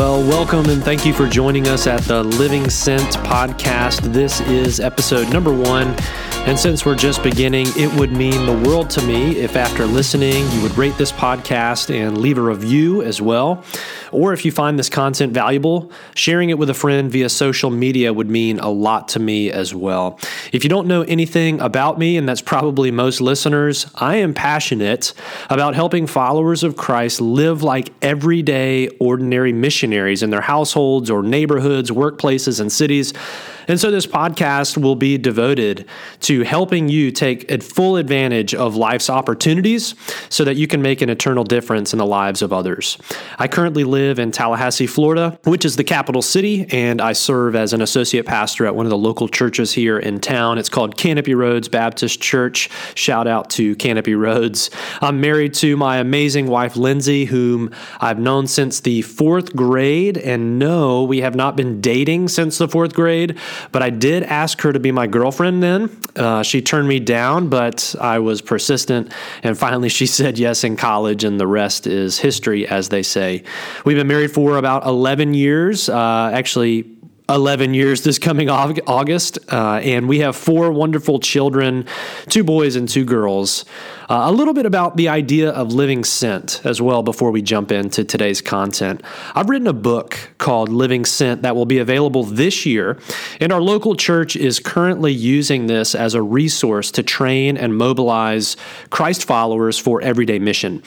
Well, welcome and thank you for joining us at the Living Sent podcast. This is episode number one. And since we're just beginning, it would mean the world to me if after listening, you would rate this podcast and leave a review as well. Or if you find this content valuable, sharing it with a friend via social media would mean a lot to me as well. If you don't know anything about me, and that's probably most listeners, I am passionate about helping followers of Christ live like everyday, ordinary missionaries in their households or neighborhoods, workplaces, and cities and so this podcast will be devoted to helping you take full advantage of life's opportunities so that you can make an eternal difference in the lives of others. I currently live in Tallahassee, Florida, which is the capital city, and I serve as an associate pastor at one of the local churches here in town. It's called Canopy Roads Baptist Church. Shout out to Canopy Roads. I'm married to my amazing wife, Lindsay, whom I've known since the fourth grade. And no, we have not been dating since the fourth grade, but I did ask her to be my girlfriend then. Uh, she turned me down, but I was persistent. And finally, she said yes in college, and the rest is history, as they say. We've been married for about 11 years. Uh, actually, 11 years this coming August. Uh, and we have four wonderful children two boys and two girls. Uh, a little bit about the idea of living sent as well before we jump into today's content. I've written a book called Living Sent that will be available this year, and our local church is currently using this as a resource to train and mobilize Christ followers for everyday mission.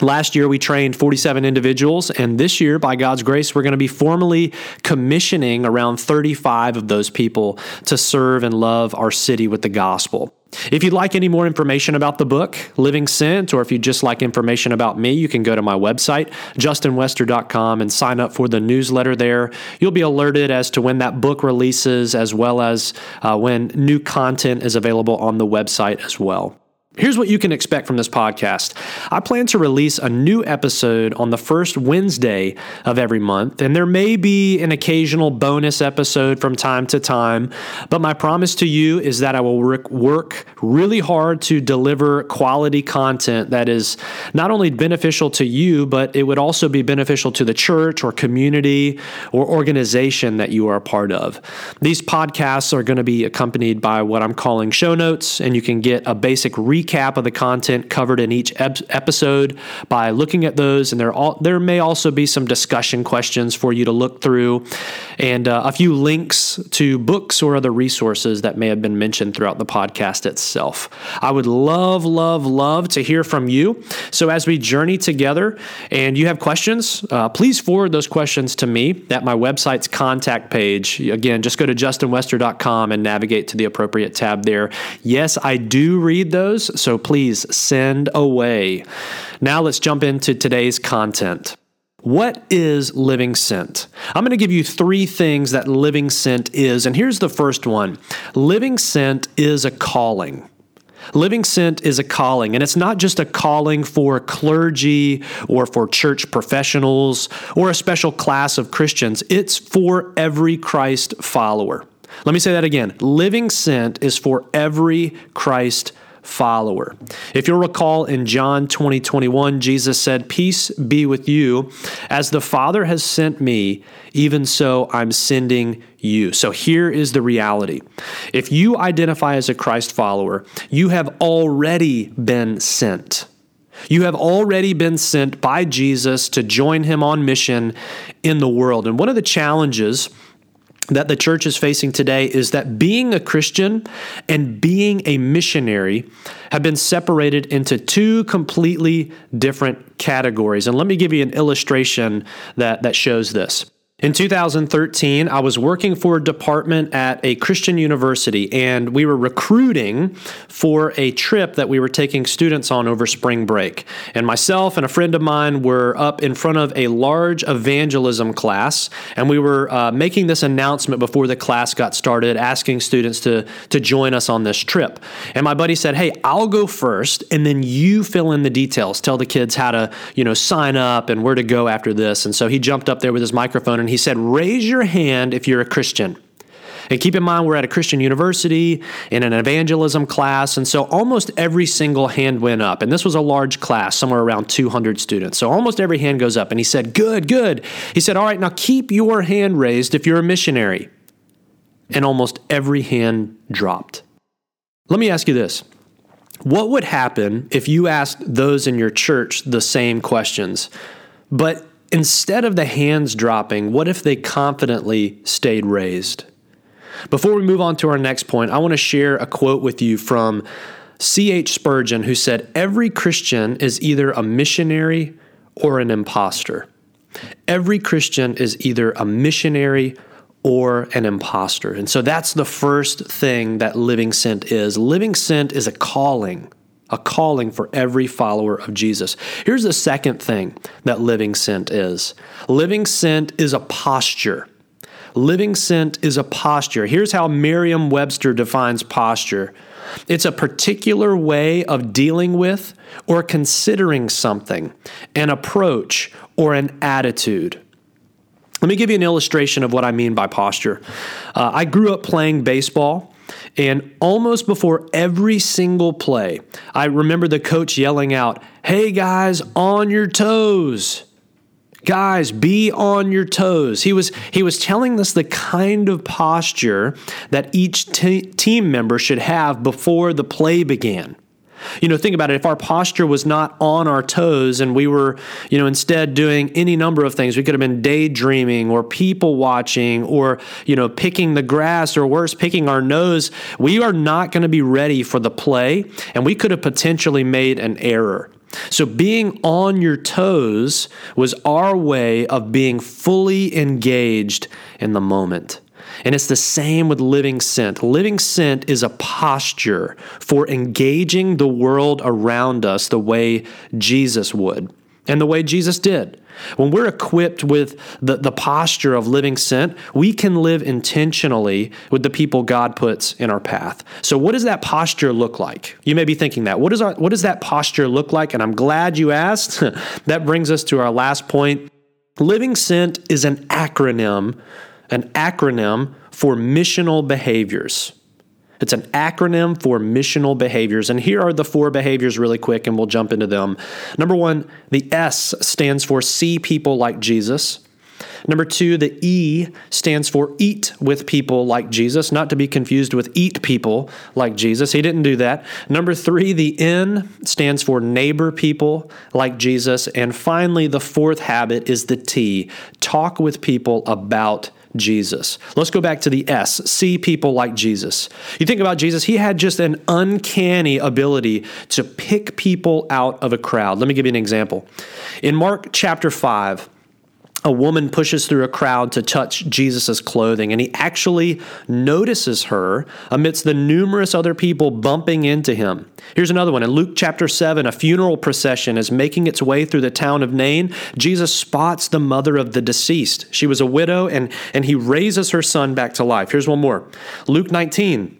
Last year, we trained 47 individuals, and this year, by God's grace, we're going to be formally commissioning around 35 of those people to serve and love our city with the gospel. If you'd like any more information about the book, Living Sent, or if you'd just like information about me, you can go to my website, justinwester.com, and sign up for the newsletter there. You'll be alerted as to when that book releases, as well as uh, when new content is available on the website as well. Here's what you can expect from this podcast. I plan to release a new episode on the first Wednesday of every month, and there may be an occasional bonus episode from time to time, but my promise to you is that I will work really hard to deliver quality content that is not only beneficial to you, but it would also be beneficial to the church or community or organization that you are a part of. These podcasts are going to be accompanied by what I'm calling show notes, and you can get a basic recap recap of the content covered in each ep- episode by looking at those. And there, all, there may also be some discussion questions for you to look through and uh, a few links to books or other resources that may have been mentioned throughout the podcast itself. I would love, love, love to hear from you. So as we journey together and you have questions, uh, please forward those questions to me at my website's contact page. Again, just go to justinwester.com and navigate to the appropriate tab there. Yes, I do read those so please send away. Now let's jump into today's content. What is Living Sent? I'm going to give you three things that Living Sent is. And here's the first one Living Sent is a calling. Living Sent is a calling, and it's not just a calling for clergy or for church professionals or a special class of Christians. It's for every Christ follower. Let me say that again. Living Sent is for every Christ follower. If you'll recall in John 20, 21, Jesus said, Peace be with you. As the Father has sent me, even so I'm sending you. So here is the reality. If you identify as a Christ follower, you have already been sent. You have already been sent by Jesus to join him on mission in the world. And one of the challenges that the church is facing today is that being a Christian and being a missionary have been separated into two completely different categories. And let me give you an illustration that, that shows this. In 2013, I was working for a department at a Christian university, and we were recruiting for a trip that we were taking students on over spring break. And myself and a friend of mine were up in front of a large evangelism class, and we were uh, making this announcement before the class got started, asking students to, to join us on this trip. And my buddy said, Hey, I'll go first, and then you fill in the details. Tell the kids how to, you know, sign up and where to go after this. And so he jumped up there with his microphone and he said, Raise your hand if you're a Christian. And keep in mind, we're at a Christian university in an evangelism class. And so almost every single hand went up. And this was a large class, somewhere around 200 students. So almost every hand goes up. And he said, Good, good. He said, All right, now keep your hand raised if you're a missionary. And almost every hand dropped. Let me ask you this What would happen if you asked those in your church the same questions, but instead of the hands dropping, what if they confidently stayed raised? Before we move on to our next point, I want to share a quote with you from C.H. Spurgeon, who said, Every Christian is either a missionary or an impostor. Every Christian is either a missionary or an impostor. And so that's the first thing that living sent is. Living sent is a calling, a calling for every follower of Jesus. Here's the second thing that living sent is living sent is a posture. Living sent is a posture. Here's how Merriam Webster defines posture it's a particular way of dealing with or considering something, an approach, or an attitude. Let me give you an illustration of what I mean by posture. Uh, I grew up playing baseball. And almost before every single play, I remember the coach yelling out, Hey guys, on your toes. Guys, be on your toes. He was he was telling us the kind of posture that each t- team member should have before the play began. You know, think about it. If our posture was not on our toes and we were, you know, instead doing any number of things, we could have been daydreaming or people watching or, you know, picking the grass or worse, picking our nose. We are not going to be ready for the play and we could have potentially made an error. So, being on your toes was our way of being fully engaged in the moment. And it's the same with living sent. Living sent is a posture for engaging the world around us the way Jesus would and the way Jesus did. When we're equipped with the, the posture of living sent, we can live intentionally with the people God puts in our path. So, what does that posture look like? You may be thinking that. What, is our, what does that posture look like? And I'm glad you asked. that brings us to our last point. Living sent is an acronym, an acronym for missional behaviors. It's an acronym for missional behaviors. And here are the four behaviors really quick, and we'll jump into them. Number one, the S stands for see people like Jesus. Number two, the E stands for eat with people like Jesus, not to be confused with eat people like Jesus. He didn't do that. Number three, the N stands for neighbor people like Jesus. And finally, the fourth habit is the T talk with people about Jesus. Let's go back to the S. See people like Jesus. You think about Jesus, he had just an uncanny ability to pick people out of a crowd. Let me give you an example. In Mark chapter 5, a woman pushes through a crowd to touch Jesus' clothing, and he actually notices her amidst the numerous other people bumping into him. Here's another one. In Luke chapter 7, a funeral procession is making its way through the town of Nain. Jesus spots the mother of the deceased. She was a widow, and, and he raises her son back to life. Here's one more Luke 19.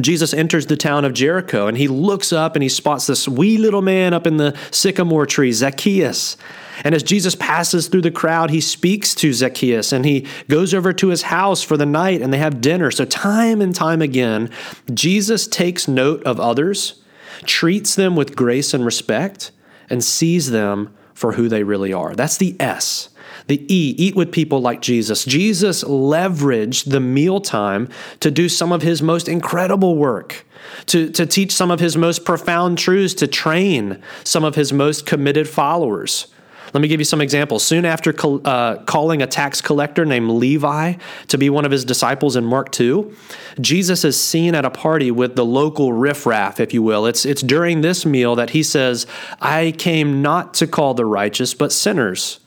Jesus enters the town of Jericho and he looks up and he spots this wee little man up in the sycamore tree, Zacchaeus. And as Jesus passes through the crowd, he speaks to Zacchaeus and he goes over to his house for the night and they have dinner. So, time and time again, Jesus takes note of others, treats them with grace and respect, and sees them for who they really are. That's the S. The E, eat with people like Jesus. Jesus leveraged the mealtime to do some of his most incredible work, to, to teach some of his most profound truths, to train some of his most committed followers. Let me give you some examples. Soon after uh, calling a tax collector named Levi to be one of his disciples in Mark 2, Jesus is seen at a party with the local riffraff, if you will. It's, it's during this meal that he says, I came not to call the righteous, but sinners.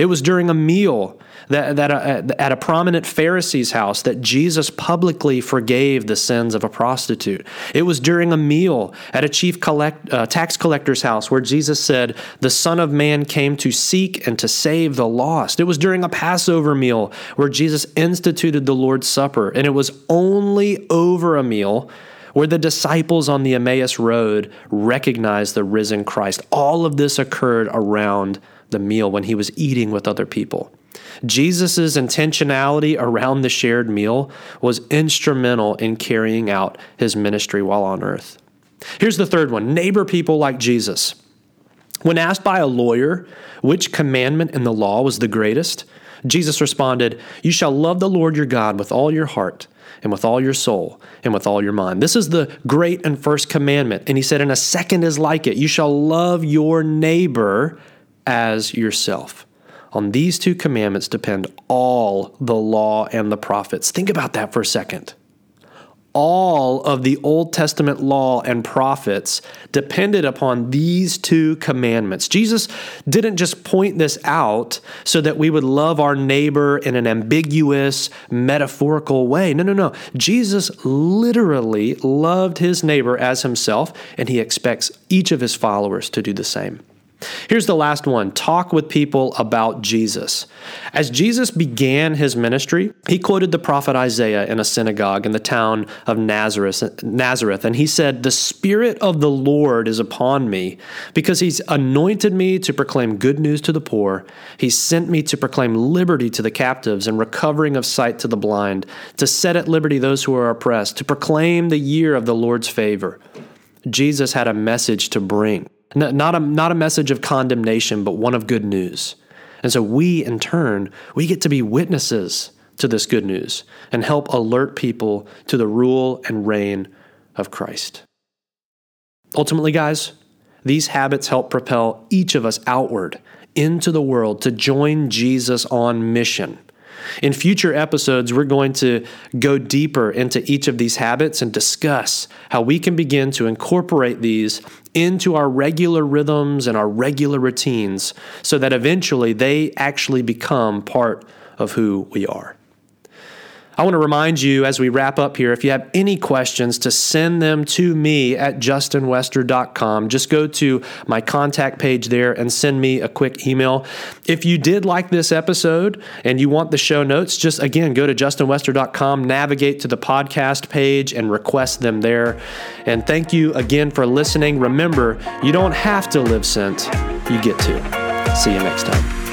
It was during a meal that, that uh, at a prominent Pharisee's house that Jesus publicly forgave the sins of a prostitute. It was during a meal at a chief collect, uh, tax collector's house where Jesus said, The Son of Man came to seek and to save the lost. It was during a Passover meal where Jesus instituted the Lord's Supper. And it was only over a meal where the disciples on the Emmaus Road recognized the risen Christ. All of this occurred around the meal when he was eating with other people. Jesus' intentionality around the shared meal was instrumental in carrying out his ministry while on earth. Here's the third one neighbor people like Jesus. When asked by a lawyer which commandment in the law was the greatest, Jesus responded, You shall love the Lord your God with all your heart and with all your soul and with all your mind. This is the great and first commandment. And he said, And a second is like it you shall love your neighbor as yourself. On these two commandments depend all the law and the prophets. Think about that for a second all of the Old Testament law and prophets depended upon these two commandments. Jesus didn't just point this out so that we would love our neighbor in an ambiguous, metaphorical way. No, no, no. Jesus literally loved his neighbor as himself, and he expects each of his followers to do the same. Here's the last one talk with people about Jesus. As Jesus began his ministry, he quoted the prophet Isaiah in a synagogue in the town of Nazareth, Nazareth, and he said, The Spirit of the Lord is upon me because he's anointed me to proclaim good news to the poor. He sent me to proclaim liberty to the captives and recovering of sight to the blind, to set at liberty those who are oppressed, to proclaim the year of the Lord's favor. Jesus had a message to bring. Not a, not a message of condemnation, but one of good news. And so we, in turn, we get to be witnesses to this good news and help alert people to the rule and reign of Christ. Ultimately, guys, these habits help propel each of us outward into the world to join Jesus on mission in future episodes, we're going to go deeper into each of these habits and discuss how we can begin to incorporate these into our regular rhythms and our regular routines so that eventually they actually become part of who we are. I want to remind you as we wrap up here if you have any questions to send them to me at justinwester.com. Just go to my contact page there and send me a quick email. If you did like this episode and you want the show notes, just again go to justinwester.com, navigate to the podcast page, and request them there. And thank you again for listening. Remember, you don't have to live sent, you get to. See you next time.